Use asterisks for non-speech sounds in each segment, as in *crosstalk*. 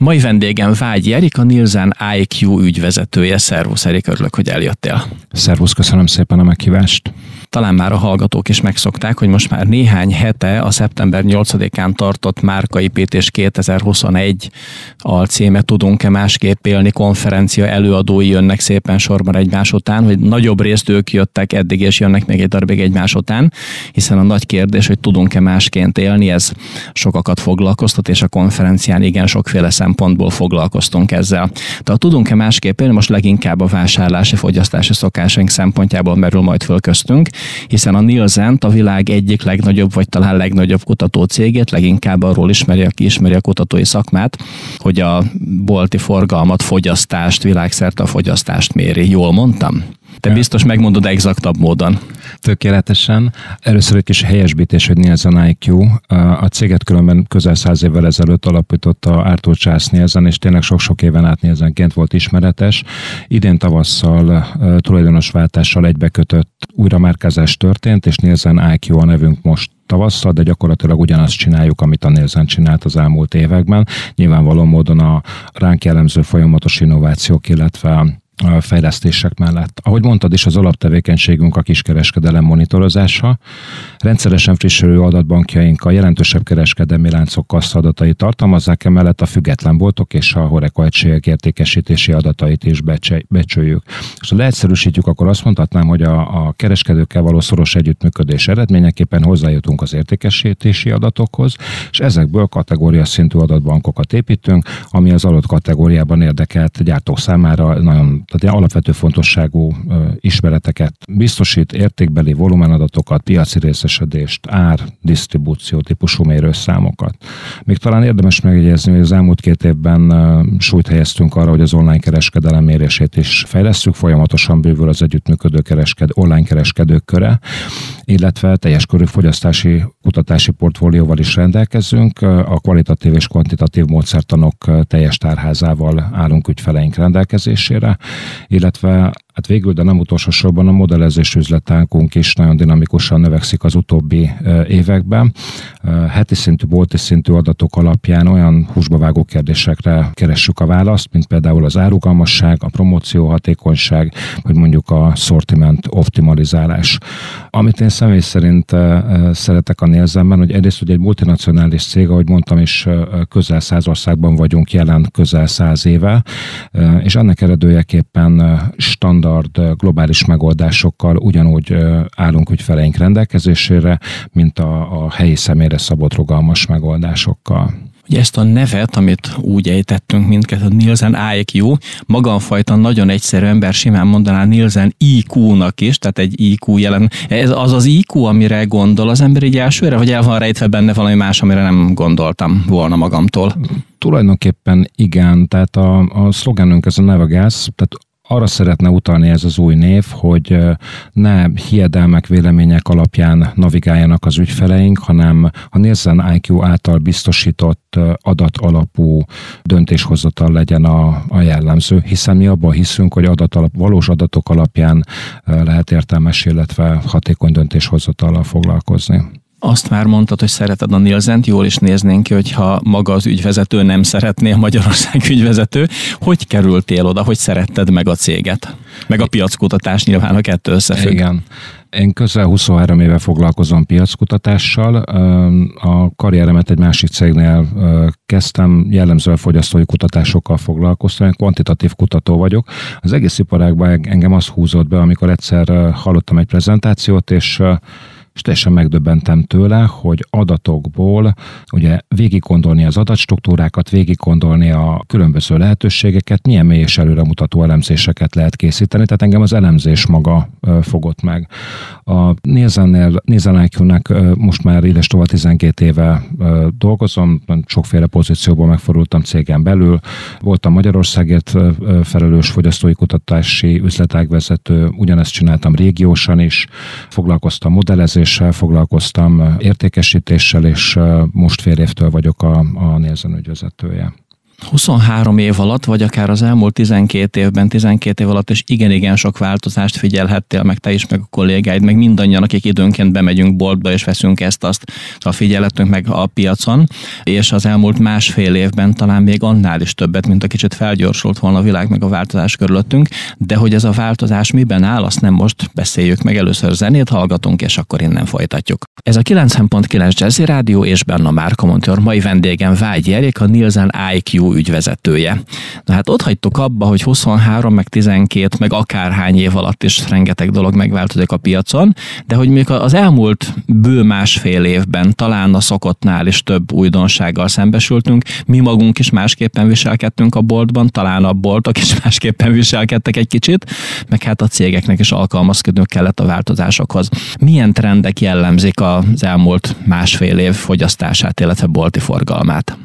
Mai vendégem Vágyi Erika, Nielsen IQ ügyvezetője. Szervusz Erika, örülök, hogy eljöttél. Szervusz, köszönöm szépen a meghívást. Talán már a hallgatók is megszokták, hogy most már néhány hete a szeptember 8-án tartott Márkaépítés 2021 alcíme. Tudunk-e másképp élni? Konferencia előadói jönnek szépen sorban egymás után, hogy nagyobb részt ők jöttek eddig, és jönnek még egy darabig egymás után, hiszen a nagy kérdés, hogy tudunk-e másként élni, ez sokakat foglalkoztat, és a konferencián igen sokféle szempontból foglalkoztunk ezzel. Tehát tudunk-e másképp élni, most leginkább a vásárlási, fogyasztási szokásaink szempontjából merül majd föl köztünk, hiszen a Nielsen a világ egyik legnagyobb, vagy talán legnagyobb kutató cégét, leginkább arról ismeri, aki ismeri a kutatói szakmát, hogy a bolti forgalmat, fogyasztást, világszerte a fogyasztást méri. Jól mondtam? Te biztos megmondod exaktabb módon. Tökéletesen. Először egy kis helyesbítés, hogy Nielsen IQ. A céget különben közel száz évvel ezelőtt alapította Arthur Charles Nielsen, és tényleg sok-sok éven át Nielsenként volt ismeretes. Idén tavasszal tulajdonos váltással egybekötött újramárkázás történt, és Nielsen IQ a nevünk most tavasszal, de gyakorlatilag ugyanazt csináljuk, amit a Nielsen csinált az elmúlt években. Nyilvánvaló módon a ránk jellemző folyamatos innovációk, illetve fejlesztések mellett. Ahogy mondtad is, az alaptevékenységünk a kiskereskedelem monitorozása. Rendszeresen frissülő adatbankjaink a jelentősebb kereskedelmi láncok kasszadatai tartalmazzák, emellett a független boltok és a Horeca egységek értékesítési adatait is becsüljük. És ha leegyszerűsítjük, akkor azt mondhatnám, hogy a, a kereskedőkkel való szoros együttműködés eredményeképpen hozzájutunk az értékesítési adatokhoz, és ezekből kategória szintű adatbankokat építünk, ami az adott kategóriában érdekelt gyártók számára nagyon tehát ilyen alapvető fontosságú ismereteket biztosít, értékbeli volumenadatokat, piaci részesedést, ár, disztribúció típusú mérőszámokat. Még talán érdemes megjegyezni, hogy az elmúlt két évben súlyt helyeztünk arra, hogy az online kereskedelem mérését is fejlesztjük, folyamatosan bővül az együttműködő keresked, online kereskedők köre, illetve teljes körű fogyasztási kutatási portfólióval is rendelkezünk. A kvalitatív és kvantitatív módszertanok teljes tárházával állunk ügyfeleink rendelkezésére illetve hát végül, de nem utolsó sorban a modellezés üzletánkunk is nagyon dinamikusan növekszik az utóbbi években. Heti szintű, bolti szintű adatok alapján olyan húsba vágó kérdésekre keressük a választ, mint például az árugalmasság, a promóció hatékonyság, vagy mondjuk a sortiment optimalizálás. Amit én személy szerint szeretek a nézemben, hogy egyrészt, hogy egy multinacionális cég, ahogy mondtam is, közel száz országban vagyunk jelen közel száz éve, és ennek eredőjeképpen standard globális megoldásokkal ugyanúgy állunk ügyfeleink rendelkezésére, mint a, a helyi személyre szabott rugalmas megoldásokkal. Ugye ezt a nevet, amit úgy ejtettünk mindkettő, Nielsen IQ, magamfajta nagyon egyszerű ember simán mondaná Nielsen IQ-nak is, tehát egy IQ jelen. Ez az az IQ, amire gondol az ember így elsőre, vagy el van rejtve benne valami más, amire nem gondoltam volna magamtól? Tulajdonképpen igen, tehát a, a szlogenünk ez a Never Gas, tehát arra szeretne utalni ez az új név, hogy ne hiedelmek, vélemények alapján navigáljanak az ügyfeleink, hanem a Nielsen IQ által biztosított adat alapú döntéshozatal legyen a, a jellemző, hiszen mi abban hiszünk, hogy adat alap, valós adatok alapján lehet értelmes, illetve hatékony döntéshozatallal foglalkozni. Azt már mondtad, hogy szereted a Nielsen-t, jól is néznénk ki, hogyha maga az ügyvezető nem szeretné a Magyarország *laughs* ügyvezető. Hogy kerültél oda, hogy szeretted meg a céget? Meg a piackutatás nyilván a kettő összefügg. Igen. Én közel 23 éve foglalkozom piackutatással. A karrieremet egy másik cégnél kezdtem, jellemzően fogyasztói kutatásokkal foglalkoztam, én kvantitatív kutató vagyok. Az egész iparágban engem az húzott be, amikor egyszer hallottam egy prezentációt, és és teljesen megdöbbentem tőle, hogy adatokból ugye végig gondolni az adatstruktúrákat, végig gondolni a különböző lehetőségeket, milyen mély és előremutató elemzéseket lehet készíteni, tehát engem az elemzés maga fogott meg. A Nielsen-nél, Nielsen most már édes tovább 12 éve dolgozom, sokféle pozícióból megfordultam cégen belül, voltam Magyarországért felelős fogyasztói kutatási üzletágvezető, ugyanezt csináltam régiósan is, foglalkoztam modellezés tervezéssel foglalkoztam, értékesítéssel, és most fél évtől vagyok a, a Nielsen ügyvezetője. 23 év alatt, vagy akár az elmúlt 12 évben, 12 év alatt, és igen-igen sok változást figyelhettél, meg te is, meg a kollégáid, meg mindannyian, akik időnként bemegyünk boltba, és veszünk ezt-azt, szóval figyelhetünk meg a piacon, és az elmúlt másfél évben talán még annál is többet, mint a kicsit felgyorsult volna a világ, meg a változás körülöttünk, de hogy ez a változás miben áll, azt nem most beszéljük meg, először zenét hallgatunk, és akkor innen folytatjuk. Ez a 90.9 Jazzy Rádió, és benne a Márka Montor mai vendégem Vágy Erik, a Nielsen IQ ügyvezetője. Na hát ott hagytuk abba, hogy 23, meg 12, meg akárhány év alatt is rengeteg dolog megváltozik a piacon, de hogy még az elmúlt bő másfél évben talán a szokottnál is több újdonsággal szembesültünk, mi magunk is másképpen viselkedtünk a boltban, talán a boltok is *laughs* másképpen viselkedtek egy kicsit, meg hát a cégeknek is alkalmazkodnunk kellett a változásokhoz. Milyen trendek jellemzik az elmúlt másfél év fogyasztását, illetve bolti forgalmát?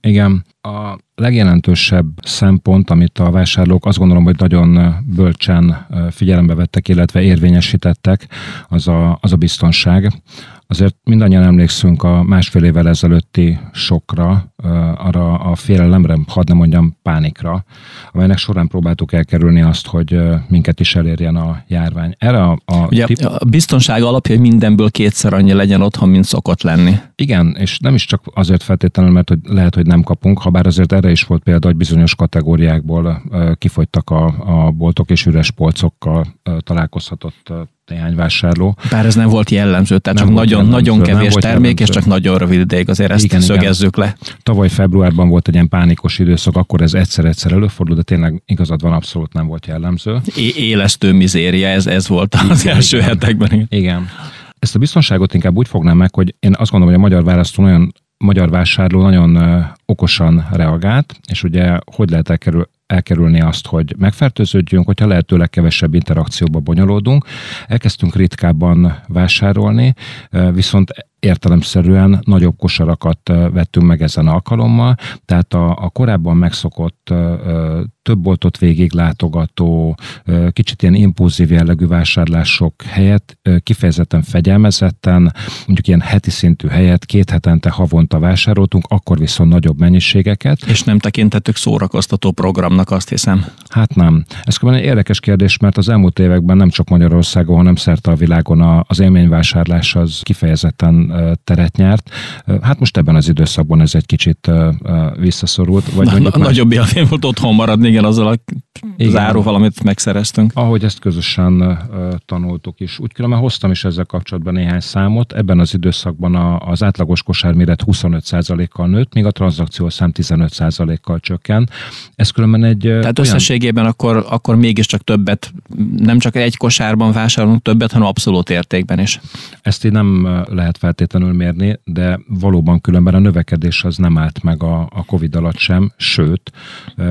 Igen, a legjelentősebb szempont, amit a vásárlók azt gondolom, hogy nagyon bölcsen figyelembe vettek, illetve érvényesítettek, az a, az a biztonság. Azért mindannyian emlékszünk a másfél évvel ezelőtti sokra, arra a félelemre, hadd nem mondjam pánikra, amelynek során próbáltuk elkerülni azt, hogy minket is elérjen a járvány. Erre a, a, Ugye, tip... a biztonság alapja, hogy mindenből kétszer annyi legyen otthon, mint szokott lenni. Igen, és nem is csak azért feltétlenül, mert hogy lehet, hogy nem kapunk, ha bár azért erre is volt példa, hogy bizonyos kategóriákból kifogytak a, a boltok és üres polcokkal találkozhatott néhány vásárló. Bár ez nem volt jellemző, tehát nem csak nagyon, jellemző, nagyon kevés termék, jellemző. és csak nagyon rövid ideig, azért ezt igen, szögezzük igen. le. Tavaly februárban volt egy ilyen pánikos időszak, akkor ez egyszer-egyszer előfordult, de tényleg igazad van, abszolút nem volt jellemző. É- élesztő mizéria, ez, ez volt az igen, első igen. hetekben. Igen. Ezt a biztonságot inkább úgy fognám meg, hogy én azt gondolom, hogy a magyar választó nagyon magyar vásárló nagyon okosan reagált, és ugye hogy lehet elkerül, elkerülni azt, hogy megfertőződjünk, hogyha lehetőleg kevesebb interakcióba bonyolódunk. Elkezdtünk ritkábban vásárolni, viszont értelemszerűen nagyobb kosarakat vettünk meg ezen alkalommal, tehát a, a korábban megszokott több boltot végig látogató, kicsit ilyen impulzív jellegű vásárlások helyett kifejezetten fegyelmezetten, mondjuk ilyen heti szintű helyet két hetente havonta vásároltunk, akkor viszont nagyobb mennyiségeket. És nem tekintettük szórakoztató programnak, azt hiszem. Hát nem. Ez egy érdekes kérdés, mert az elmúlt években nem csak Magyarországon, hanem szerte a világon az élményvásárlás az kifejezetten teret nyert. Hát most ebben az időszakban ez egy kicsit visszaszorult. Vagy Na, más... Nagyobb élmény volt otthon maradni, igen, azzal a igen. záróval, amit megszereztünk. Ahogy ezt közösen tanultuk is. Úgy különben hoztam is ezzel kapcsolatban néhány számot. Ebben az időszakban az átlagos kosárméret 25%-kal nőtt, míg a tranzakció szám 15%-kal csökken. Ez különben egy... Tehát olyan... összességében akkor, akkor mégiscsak többet, nem csak egy kosárban vásárolunk többet, hanem abszolút értékben is. Ezt így nem lehet feltétlenül feltétlenül mérni, de valóban különben a növekedés az nem állt meg a, a Covid alatt sem, sőt,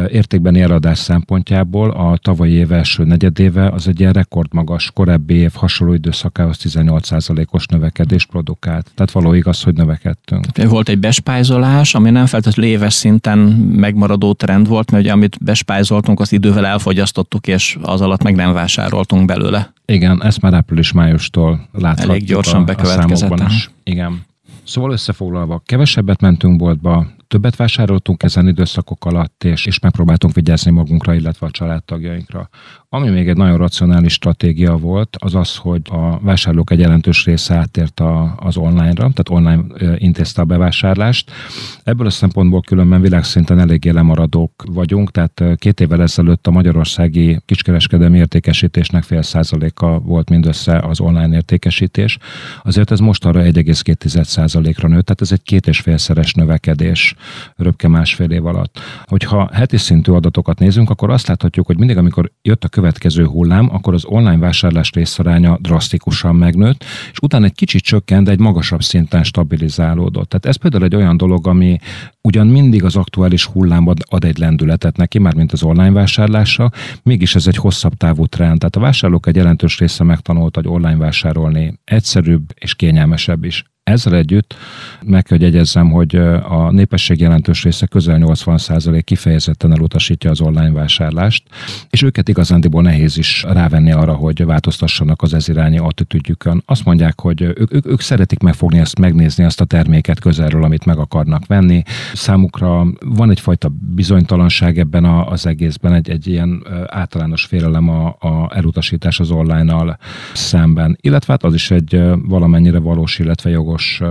értékben eladás szempontjából a tavalyi év első negyedéve az egy ilyen rekordmagas, korábbi év hasonló időszakához 18%-os növekedést produkált. Tehát való igaz, hogy növekedtünk. Volt egy bespájzolás, ami nem feltétlenül éves szinten megmaradó trend volt, mert ugye amit bespájzoltunk, azt idővel elfogyasztottuk, és az alatt meg nem vásároltunk belőle. Igen, ezt már április-májustól láthatjuk Elég gyorsan a. A is. Igen. Szóval összefoglalva, kevesebbet mentünk boltba, többet vásároltunk ezen időszakok alatt, és, és megpróbáltunk vigyázni magunkra, illetve a családtagjainkra. Ami még egy nagyon racionális stratégia volt, az az, hogy a vásárlók egy jelentős része áttért a, az online-ra, tehát online intézte a bevásárlást. Ebből a szempontból különben világszinten eléggé lemaradók vagyunk, tehát két évvel ezelőtt a magyarországi kiskereskedelmi értékesítésnek fél százaléka volt mindössze az online értékesítés. Azért ez most arra 1,2 százalékra nőtt, tehát ez egy két és félszeres növekedés röpke másfél év alatt. Hogyha heti szintű adatokat nézünk, akkor azt láthatjuk, hogy mindig, amikor jött a következő hullám, akkor az online vásárlás részaránya drasztikusan megnőtt, és utána egy kicsit csökkent, de egy magasabb szinten stabilizálódott. Tehát ez például egy olyan dolog, ami ugyan mindig az aktuális hullámban ad egy lendületet neki, már mint az online vásárlása, mégis ez egy hosszabb távú trend. Tehát a vásárlók egy jelentős része megtanult, hogy online vásárolni egyszerűbb és kényelmesebb is. Ezzel együtt meg kell, hogy jegyezzem, hogy a népesség jelentős része közel 80% kifejezetten elutasítja az online vásárlást, és őket igazándiból nehéz is rávenni arra, hogy változtassanak az ez irányi attitűdjükön. Azt mondják, hogy ők, ők, ők szeretik megfogni ezt, megnézni azt a terméket közelről, amit meg akarnak venni. Számukra van egyfajta bizonytalanság ebben a, az egészben, egy, egy ilyen általános félelem a, a elutasítás az online-nal szemben. Illetve hát az is egy valamennyire valós, illetve jogos jogos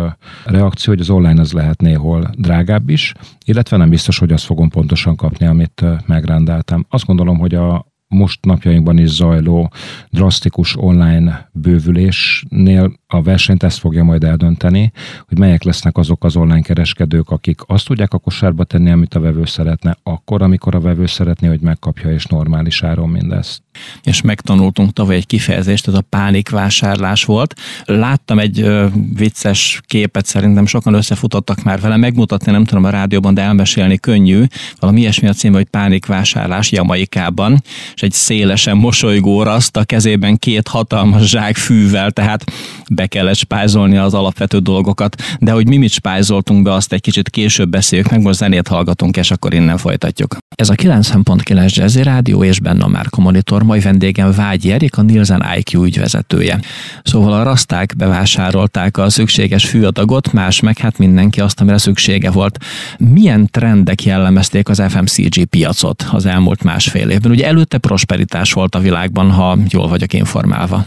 reakció, hogy az online az lehet néhol drágább is, illetve nem biztos, hogy azt fogom pontosan kapni, amit megrendeltem. Azt gondolom, hogy a, most napjainkban is zajló drasztikus online bővülésnél a versenyt ezt fogja majd eldönteni, hogy melyek lesznek azok az online kereskedők, akik azt tudják a kosárba tenni, amit a vevő szeretne, akkor, amikor a vevő szeretné, hogy megkapja és normális áron mindezt. És megtanultunk tavaly egy kifejezést, ez a pánikvásárlás volt. Láttam egy ö, vicces képet, szerintem sokan összefutottak már vele, megmutatni nem tudom a rádióban, de elmesélni könnyű. Valami ilyesmi a cím, hogy pánikvásárlás Jamaikában, és egy szélesen mosolygó raszt a kezében két hatalmas zsák fűvel, tehát be kellett spájzolni az alapvető dolgokat, de hogy mi mit spájzoltunk be, azt egy kicsit később beszéljük meg, most zenét hallgatunk, és akkor innen folytatjuk. Ez a 90.9 Jazzy Rádió és benne a Márka Monitor, mai vendégem Vágyi Erik, a Nielsen IQ ügyvezetője. Szóval a raszták bevásárolták a szükséges fűadagot, más meg hát mindenki azt, amire szüksége volt. Milyen trendek jellemezték az FMCG piacot az elmúlt másfél évben? Ugye előtte prosperitás volt a világban, ha jól vagyok informálva.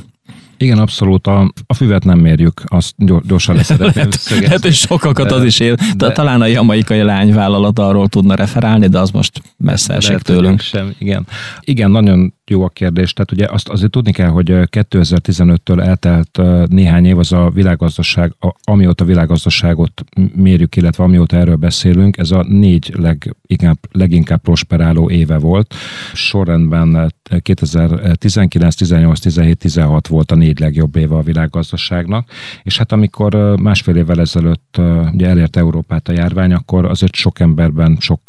Igen, abszolút. A, a füvet nem mérjük, azt gyorsan leszeretném *laughs* lehet, lehet, hogy sokakat az is ér. De, talán a jamaikai lányvállalat arról tudna referálni, de az most messze esik tőlünk. Sem, igen. igen, nagyon jó a kérdés. Tehát ugye azt azért tudni kell, hogy 2015-től eltelt néhány év az a világgazdaság, amióta a világgazdaságot mérjük, illetve amióta erről beszélünk, ez a négy leginkább, leginkább prosperáló éve volt. Sorrendben 2019, 18, 17, 16 volt a négy legjobb éve a világgazdaságnak, és hát amikor másfél évvel ezelőtt ugye elért Európát a járvány, akkor azért sok emberben, sok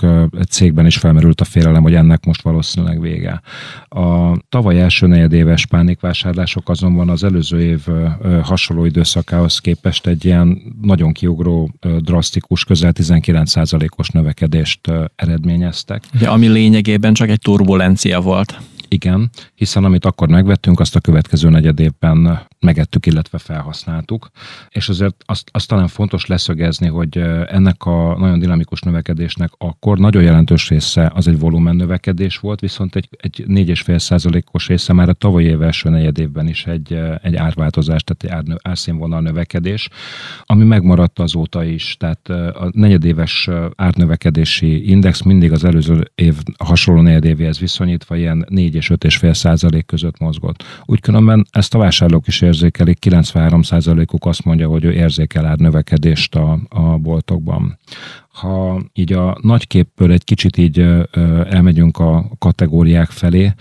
cégben is felmerült a félelem, hogy ennek most valószínűleg vége. A tavaly első negyedéves pánikvásárlások azonban az előző év hasonló időszakához képest egy ilyen nagyon kiugró, drasztikus, közel 19%-os növekedést eredményeztek. Ugye, ami lényegében csak egy turbulencia volt. Igen, hiszen amit akkor megvettünk, azt a következő negyed évben megettük, illetve felhasználtuk. És azért azt, azt talán fontos leszögezni, hogy ennek a nagyon dinamikus növekedésnek akkor nagyon jelentős része az egy volumen növekedés volt, viszont egy, egy 4,5 százalékos része már a tavalyi év első negyed évben is egy, egy árváltozás, tehát egy ár, árszínvonal növekedés, ami megmaradt azóta is. Tehát a negyedéves árnövekedési index mindig az előző év hasonló negyedévéhez viszonyítva ilyen 4 és 5,5 százalék között mozgott. Úgy különben ezt a vásárlók is érzékelik, 93 százalékuk azt mondja, hogy ő érzékel árnövekedést a, a boltokban ha így a nagyképpől egy kicsit így elmegyünk a kategóriák felé,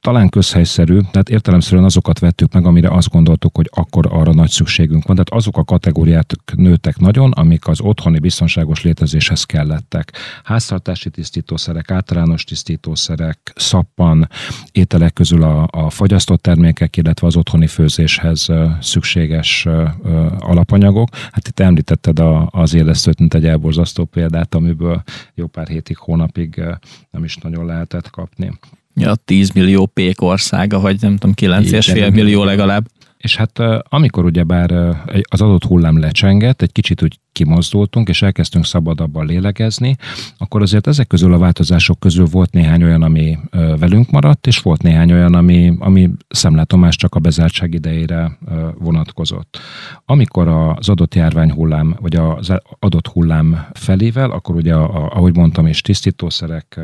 talán közhelyszerű, tehát értelemszerűen azokat vettük meg, amire azt gondoltuk, hogy akkor arra nagy szükségünk van. Tehát azok a kategóriák nőttek nagyon, amik az otthoni biztonságos létezéshez kellettek. Háztartási tisztítószerek, általános tisztítószerek, szappan, ételek közül a, a fogyasztott termékek, illetve az otthoni főzéshez szükséges alapanyagok. Hát itt említetted a, az élesztőt, mint egy elborzasztó példát, amiből jó pár hétig, hónapig nem is nagyon lehetett kapni. Ja, 10 millió pék országa, vagy nem tudom, 9,5 millió legalább. És hát amikor ugyebár az adott hullám lecsengett, egy kicsit úgy kimozdultunk, és elkezdtünk szabadabban lélegezni, akkor azért ezek közül a változások közül volt néhány olyan, ami velünk maradt, és volt néhány olyan, ami, ami szemlátomás csak a bezártság idejére vonatkozott. Amikor az adott járvány hullám, vagy az adott hullám felével, akkor ugye, ahogy mondtam, és tisztítószerek,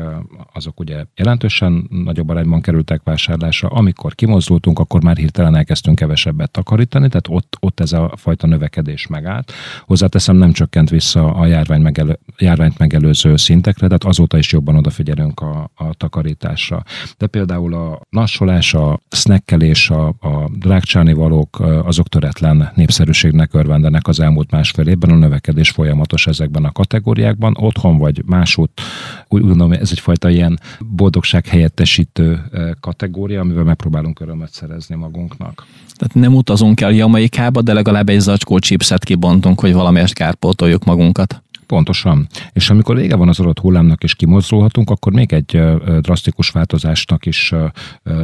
azok ugye jelentősen nagyobb arányban kerültek vásárlásra. Amikor kimozdultunk, akkor már hirtelen elkezdtünk kevesebbet takarítani, tehát ott, ott ez a fajta növekedés megállt. Hozzáteszem, nem csökkent vissza a járvány megelő, járványt megelőző szintekre, tehát azóta is jobban odafigyelünk a, a takarításra. De például a nassolás, a snekkelés, a, a drágcsáni valók, azok töretlen népszerűségnek örvendenek az elmúlt másfél évben, a növekedés folyamatos ezekben a kategóriákban, otthon vagy másút, úgy gondolom, ez egyfajta ilyen boldogság helyettesítő kategória, amivel megpróbálunk örömet szerezni magunknak. Tehát nem utazunk el Jamaikába, de legalább egy zacskó chipset kibontunk, hogy valamelyest kárpótoljuk magunkat. Pontosan. És amikor vége van az adott hullámnak és kimozdulhatunk, akkor még egy drasztikus változásnak is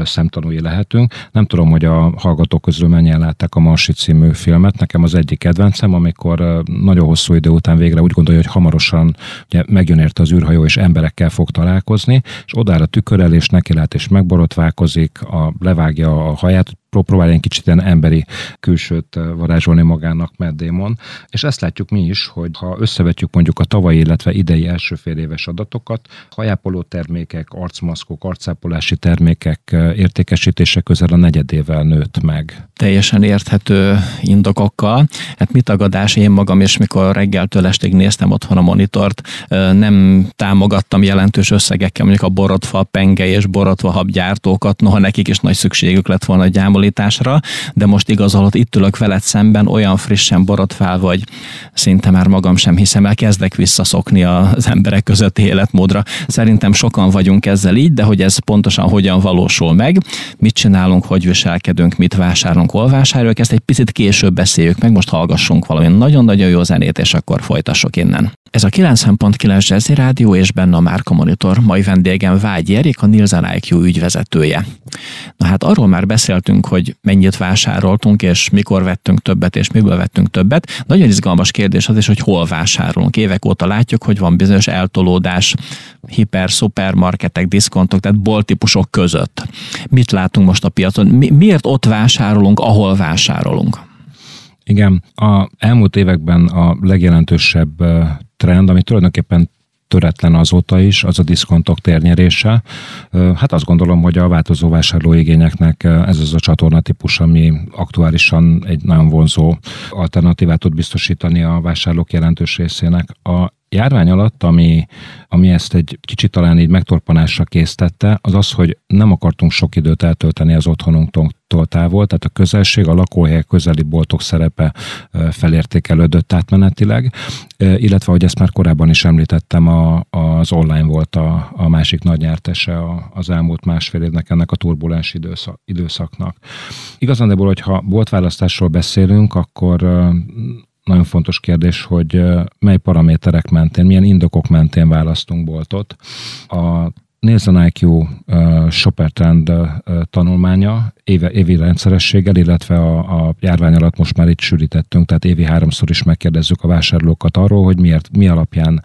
szemtanúi lehetünk. Nem tudom, hogy a hallgatók közül mennyien látták a Marsi című filmet. Nekem az egyik kedvencem, amikor nagyon hosszú idő után végre úgy gondolja, hogy hamarosan ugye, megjön érte az űrhajó, és emberekkel fog találkozni, és odára tükörel, és neki lát, és megborotválkozik, a, levágja a haját, próbál egy kicsit ilyen emberi külsőt varázsolni magának Matt Damon, és ezt látjuk mi is, hogy ha összevetjük mondjuk a tavalyi, illetve idei első fél éves adatokat, hajápoló termékek, arcmaszkok, arcápolási termékek értékesítése közel a negyedével nőtt meg. Teljesen érthető indokokkal. Hát mit tagadás én magam, és mikor reggeltől estig néztem otthon a monitort, nem támogattam jelentős összegekkel mondjuk a borotva penge és borotva habgyártókat, noha nekik is nagy szükségük lett volna gyámol hasonlításra, de most igazolott itt ülök veled szemben, olyan frissen borotvál vagy, szinte már magam sem hiszem el, kezdek visszaszokni az emberek közötti életmódra. Szerintem sokan vagyunk ezzel így, de hogy ez pontosan hogyan valósul meg, mit csinálunk, hogy viselkedünk, mit vásárolunk, hol vásároljuk, ezt egy picit később beszéljük meg, most hallgassunk valami nagyon-nagyon jó zenét, és akkor folytassuk innen. Ez a 90.9 Jazzy Rádió és benne a Márka Monitor. Mai vendégem Vágy Erik, a Nielsen IQ ügyvezetője. Na hát arról már beszéltünk, hogy mennyit vásároltunk, és mikor vettünk többet, és miből vettünk többet. Nagyon izgalmas kérdés az is, hogy hol vásárolunk. Évek óta látjuk, hogy van bizonyos eltolódás hiper, szupermarketek, diszkontok, tehát boltípusok között. Mit látunk most a piacon? Mi, miért ott vásárolunk, ahol vásárolunk? Igen, a elmúlt években a legjelentősebb trend, ami tulajdonképpen töretlen azóta is, az a diszkontok térnyerése. Hát azt gondolom, hogy a változó vásárlóigényeknek ez az a csatorna típus, ami aktuálisan egy nagyon vonzó alternatívát tud biztosítani a vásárlók jelentős részének. A járvány alatt, ami, ami ezt egy kicsit talán így megtorpanásra késztette, az az, hogy nem akartunk sok időt eltölteni az otthonunktól távol, tehát a közelség, a lakóhelyek közeli boltok szerepe felértékelődött átmenetileg, illetve, hogy ezt már korábban is említettem, a, az online volt a, a másik nagy nyertese az elmúlt másfél évnek ennek a turbulens időszak, időszaknak. Igazándiból, hogyha boltválasztásról beszélünk, akkor nagyon fontos kérdés, hogy mely paraméterek mentén, milyen indokok mentén választunk boltot. A Nielsen IQ uh, Shopper Trend uh, tanulmánya éve, évi rendszerességgel, illetve a, a járvány alatt most már itt sűrítettünk, tehát évi háromszor is megkérdezzük a vásárlókat arról, hogy miért, mi alapján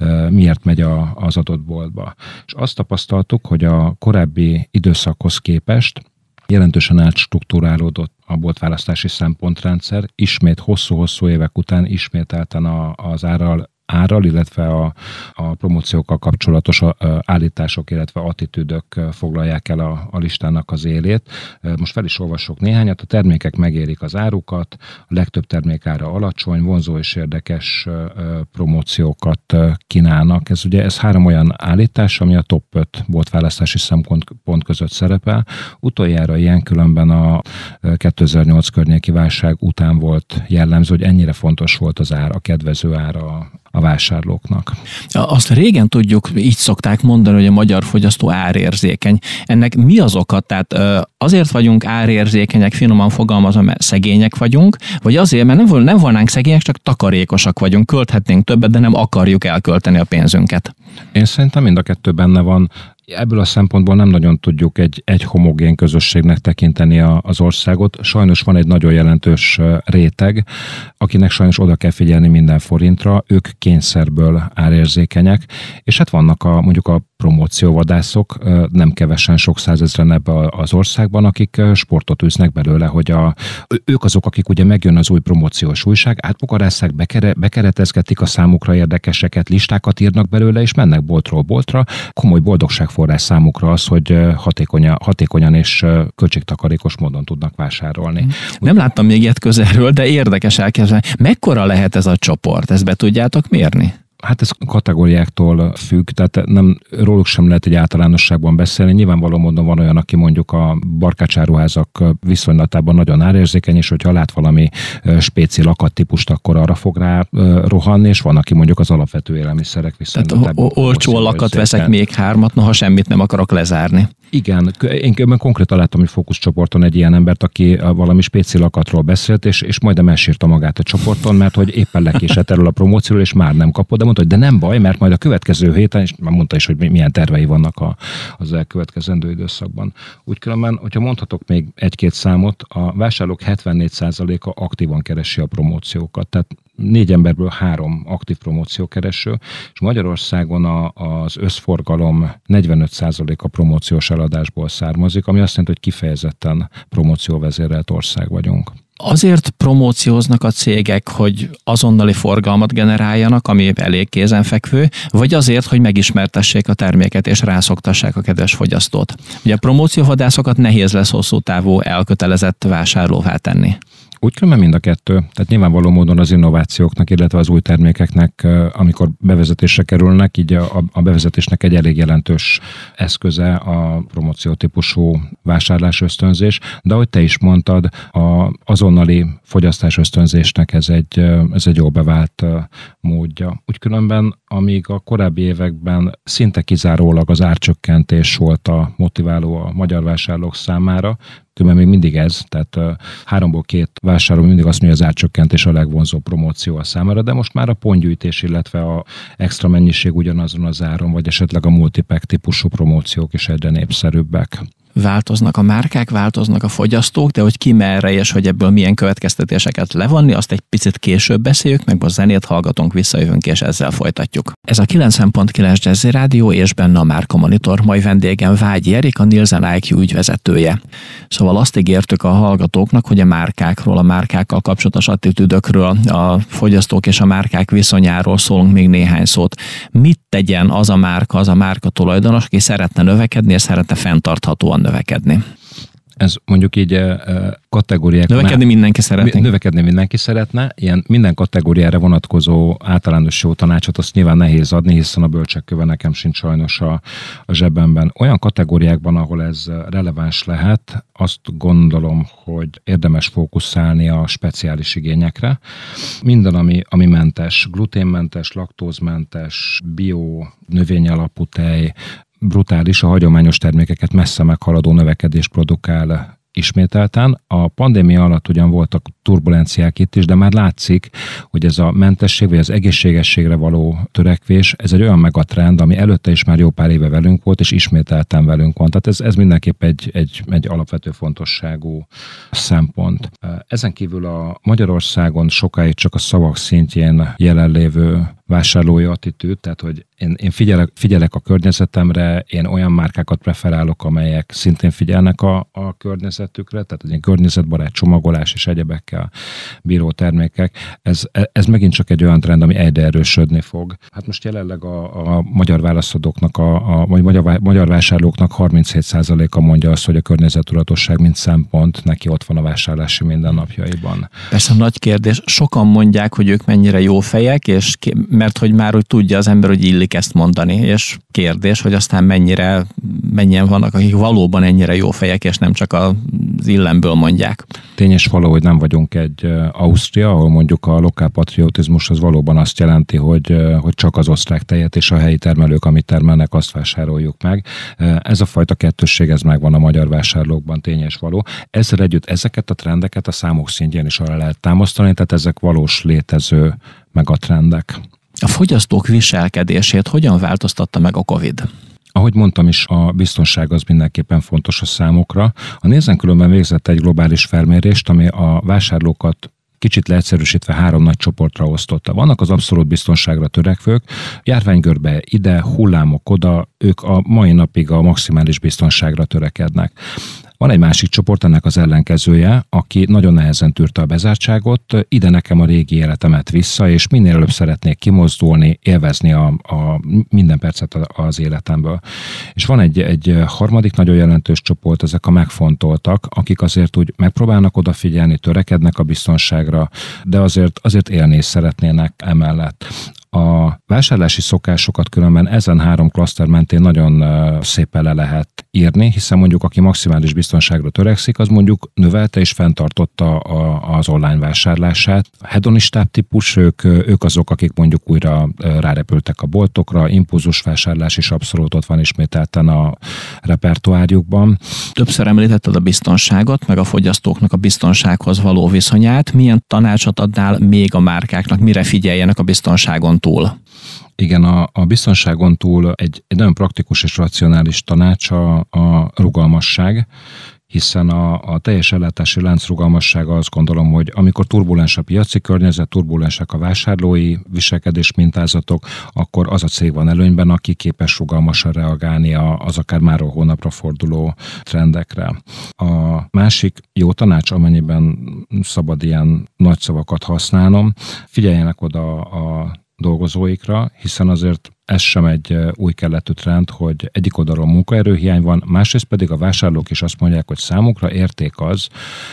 uh, miért megy a, az adott boltba. És azt tapasztaltuk, hogy a korábbi időszakhoz képest jelentősen átstruktúrálódott a boltválasztási szempontrendszer, ismét hosszú-hosszú évek után ismételten a, az árral árral, illetve a, a promóciókkal kapcsolatos állítások, illetve attitűdök foglalják el a, a listának az élét. Most fel is olvasok néhányat. A termékek megérik az árukat, a legtöbb termék ára alacsony, vonzó és érdekes promóciókat kínálnak. Ez ugye ez három olyan állítás, ami a top 5 boltválasztási szempont között szerepel. Utoljára ilyen különben a 2008 környéki válság után volt jellemző, hogy ennyire fontos volt az ár, a kedvező ára a vásárlóknak. Azt régen tudjuk, így szokták mondani, hogy a magyar fogyasztó árérzékeny. Ennek mi az oka? Tehát azért vagyunk árérzékenyek, finoman fogalmazom, mert szegények vagyunk, vagy azért, mert nem, nem volnánk szegények, csak takarékosak vagyunk, költhetnénk többet, de nem akarjuk elkölteni a pénzünket. Én szerintem mind a kettő benne van ebből a szempontból nem nagyon tudjuk egy, egy homogén közösségnek tekinteni a, az országot. Sajnos van egy nagyon jelentős réteg, akinek sajnos oda kell figyelni minden forintra, ők kényszerből árérzékenyek, és hát vannak a, mondjuk a promócióvadászok, nem kevesen, sok százezren ebbe az országban, akik sportot űznek belőle, hogy a, ők azok, akik ugye megjön az új promóciós újság, átpokarásszák, bekere, bekeretezgetik a számukra érdekeseket, listákat írnak belőle, és mennek boltról boltra. Komoly boldogságforrás számukra az, hogy hatékonyan, hatékonyan és költségtakarékos módon tudnak vásárolni. Nem láttam még ilyet közelről, de érdekes elkezdeni. Mekkora lehet ez a csoport? Ezt be tudjátok mérni? Hát ez kategóriáktól függ, tehát nem, róluk sem lehet egy általánosságban beszélni. Nyilvánvaló módon van olyan, aki mondjuk a barkácsáruházak viszonylatában nagyon árérzékeny, és hogyha lát valami spéci lakat típust, akkor arra fog rá rohanni, és van, aki mondjuk az alapvető élelmiszerek viszonylatában. Tehát olcsó lakat veszek még hármat, noha semmit nem akarok lezárni. Igen, én konkrétan láttam egy fókuszcsoporton egy ilyen embert, aki valami spéci lakatról beszélt, és, és majdnem elsírta magát a csoporton, mert hogy éppen lekésett erről a promócióról, és már nem kapott, de mondta, hogy de nem baj, mert majd a következő héten, és már mondta is, hogy milyen tervei vannak a, az elkövetkezendő időszakban. Úgy különben, hogyha mondhatok még egy-két számot, a vásárlók 74%-a aktívan keresi a promóciókat, tehát négy emberből három aktív promóciókereső, és Magyarországon a, az összforgalom 45%-a promóciós eladásból származik, ami azt jelenti, hogy kifejezetten promócióvezérelt ország vagyunk. Azért promócióznak a cégek, hogy azonnali forgalmat generáljanak, ami elég kézenfekvő, vagy azért, hogy megismertessék a terméket és rászoktassák a kedves fogyasztót. Ugye a promócióvadászokat nehéz lesz hosszú távú elkötelezett vásárlóvá tenni. Úgy különben mind a kettő. Tehát nyilvánvaló módon az innovációknak, illetve az új termékeknek, amikor bevezetésre kerülnek, így a, a bevezetésnek egy elég jelentős eszköze a promóció típusú vásárlás ösztönzés, de ahogy te is mondtad, a azonnali fogyasztás ösztönzésnek ez egy, ez egy jól bevált módja. Úgy különben, amíg a korábbi években szinte kizárólag az árcsökkentés volt a motiváló a magyar vásárlók számára, Különben még mindig ez, tehát háromból két vásárló mindig azt mondja, az árcsökkentés a legvonzóbb promóció a számára, de most már a pontgyűjtés, illetve a extra mennyiség ugyanazon az áron, vagy esetleg a multipack típusú promóciók is egyre népszerűbbek változnak a márkák, változnak a fogyasztók, de hogy ki merre és hogy ebből milyen következtetéseket levonni, azt egy picit később beszéljük, meg a zenét hallgatunk, visszajövünk és ezzel folytatjuk. Ez a 90.9 Jazzy Rádió és benne a Márka Monitor, mai vendégem Vágyi Erik, a Nielsen IQ ügyvezetője. Szóval azt ígértük a hallgatóknak, hogy a márkákról, a márkákkal kapcsolatos attitűdökről, a fogyasztók és a márkák viszonyáról szólunk még néhány szót. Mit tegyen az a márka, az a márka tulajdonos, aki szeretne növekedni és szeretne fenntarthatóan növekedni? ez mondjuk így kategóriák. Növekedni mindenki szeretne. Növekedni mindenki szeretne. Ilyen minden kategóriára vonatkozó általános jó tanácsot azt nyilván nehéz adni, hiszen a bölcsekköve nekem sincs sajnos a, a zsebemben. Olyan kategóriákban, ahol ez releváns lehet, azt gondolom, hogy érdemes fókuszálni a speciális igényekre. Minden, ami, ami mentes, gluténmentes, laktózmentes, bio, növényalapú tej, brutális, a hagyományos termékeket messze meghaladó növekedés produkál ismételten. A pandémia alatt ugyan voltak turbulenciák itt is, de már látszik, hogy ez a mentesség vagy az egészségességre való törekvés, ez egy olyan megatrend, ami előtte is már jó pár éve velünk volt, és ismételten velünk van. Tehát ez, ez mindenképp egy, egy, egy alapvető fontosságú szempont. Ezen kívül a Magyarországon sokáig csak a szavak szintjén jelenlévő vásárlói attitűd, tehát hogy én, én figyelek, figyelek a környezetemre, én olyan márkákat preferálok, amelyek szintén figyelnek a, a környezetükre, tehát egy környezetbarát csomagolás és egyebekkel bíró termékek. Ez, ez megint csak egy olyan trend, ami egyre erősödni fog. Hát most jelenleg a, a magyar válaszadóknak, a, a, vagy magyar, magyar vásárlóknak 37%-a mondja azt, hogy a környezetudatosság mint szempont neki ott van a vásárlási mindennapjaiban. Persze nagy kérdés, sokan mondják, hogy ők mennyire jó fejek, és mert hogy már úgy tudja az ember, hogy illik ezt mondani, és kérdés, hogy aztán mennyire, mennyien vannak, akik valóban ennyire jó fejek, és nem csak az illemből mondják. Tényes valahogy nem vagyunk egy Ausztria, ahol mondjuk a lokálpatriotizmus az valóban azt jelenti, hogy, hogy csak az osztrák tejet és a helyi termelők, amit termelnek, azt vásároljuk meg. Ez a fajta kettősség, ez megvan a magyar vásárlókban, tényes való. Ezzel együtt ezeket a trendeket a számok szintjén is arra lehet támasztani, tehát ezek valós létező megatrendek. A fogyasztók viselkedését hogyan változtatta meg a COVID? Ahogy mondtam is, a biztonság az mindenképpen fontos a számokra. A Nézen különben végzett egy globális felmérést, ami a vásárlókat kicsit leegyszerűsítve három nagy csoportra osztotta. Vannak az abszolút biztonságra törekvők, járványgörbe ide, hullámok oda, ők a mai napig a maximális biztonságra törekednek. Van egy másik csoport, ennek az ellenkezője, aki nagyon nehezen tűrte a bezártságot, ide nekem a régi életemet vissza, és minél előbb szeretnék kimozdulni, élvezni a, a minden percet az életemből. És van egy, egy harmadik nagyon jelentős csoport, ezek a megfontoltak, akik azért úgy megpróbálnak odafigyelni, törekednek a biztonságra, de azért, azért élni is szeretnének emellett. A vásárlási szokásokat különben ezen három klaszter mentén nagyon szépen le lehet írni, hiszen mondjuk aki maximális biztonságra törekszik, az mondjuk növelte és fenntartotta a, az online vásárlását. Hedonistább típus, ők, ők azok, akik mondjuk újra rárepültek a boltokra, impulzus vásárlás is abszolút ott van ismételten a repertoárjukban. Többször említetted a biztonságot, meg a fogyasztóknak a biztonsághoz való viszonyát. Milyen tanácsot adnál még a márkáknak, mire figyeljenek a biztonságon túl? Igen, a, a biztonságon túl egy, egy nagyon praktikus és racionális tanácsa a rugalmasság, hiszen a, a teljes ellátási lánc rugalmassága azt gondolom, hogy amikor turbulens a piaci környezet, turbulensek a vásárlói viselkedés mintázatok, akkor az a cég van előnyben, aki képes rugalmasan reagálni az akár már hónapra forduló trendekre. A másik jó tanács, amennyiben szabad ilyen nagy szavakat használnom, figyeljenek oda a dolgozóikra, hiszen azért ez sem egy új keletű trend, hogy egyik oldalról munkaerőhiány van, másrészt pedig a vásárlók is azt mondják, hogy számukra érték az,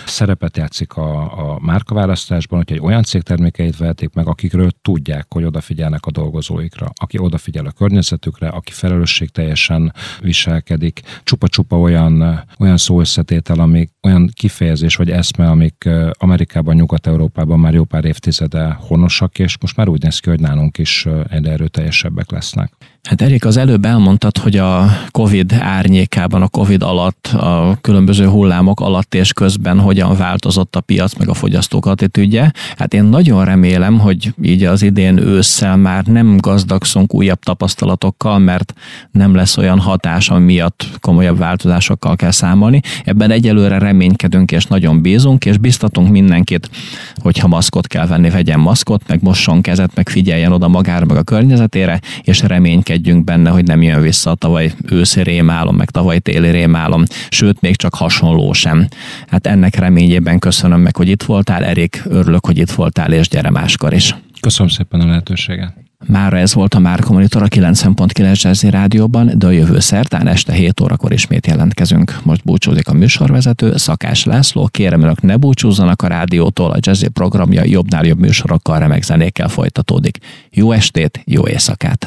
szerepet játszik a, a márkaválasztásban, hogy egy olyan cég termékeit vehetik meg, akikről tudják, hogy odafigyelnek a dolgozóikra, aki odafigyel a környezetükre, aki felelősség teljesen viselkedik. Csupa-csupa olyan, olyan szó összetétel, amik, olyan kifejezés vagy eszme, amik Amerikában, Nyugat-Európában már jó pár évtizede honosak, és most már úgy néz ki, hogy nálunk is egyre erőteljesebbek lesz lesznek. Hát Erik, az előbb elmondtad, hogy a COVID árnyékában, a COVID alatt, a különböző hullámok alatt és közben hogyan változott a piac, meg a fogyasztók attitűdje. Hát én nagyon remélem, hogy így az idén ősszel már nem gazdagszunk újabb tapasztalatokkal, mert nem lesz olyan hatás, ami miatt komolyabb változásokkal kell számolni. Ebben egyelőre reménykedünk és nagyon bízunk, és biztatunk mindenkit, hogyha maszkot kell venni, vegyen maszkot, meg mosson kezet, meg figyeljen oda magára, meg a környezetére, és reménykedjünk benne, hogy nem jön vissza a tavaly őszi rémálom, meg tavaly téli rémálom, sőt, még csak hasonló sem. Hát ennek reményében köszönöm meg, hogy itt voltál, Erik, örülök, hogy itt voltál, és gyere máskor is. Köszönöm szépen a lehetőséget. Mára ez volt a Márka Monitor a 90.9 Jazzy Rádióban, de a jövő szerdán este 7 órakor ismét jelentkezünk. Most búcsúzik a műsorvezető, Szakás László. Kérem önök ne búcsúzzanak a rádiótól, a Jazzy programja jobbnál jobb műsorokkal, remek zenékkel folytatódik. Jó estét, jó éjszakát!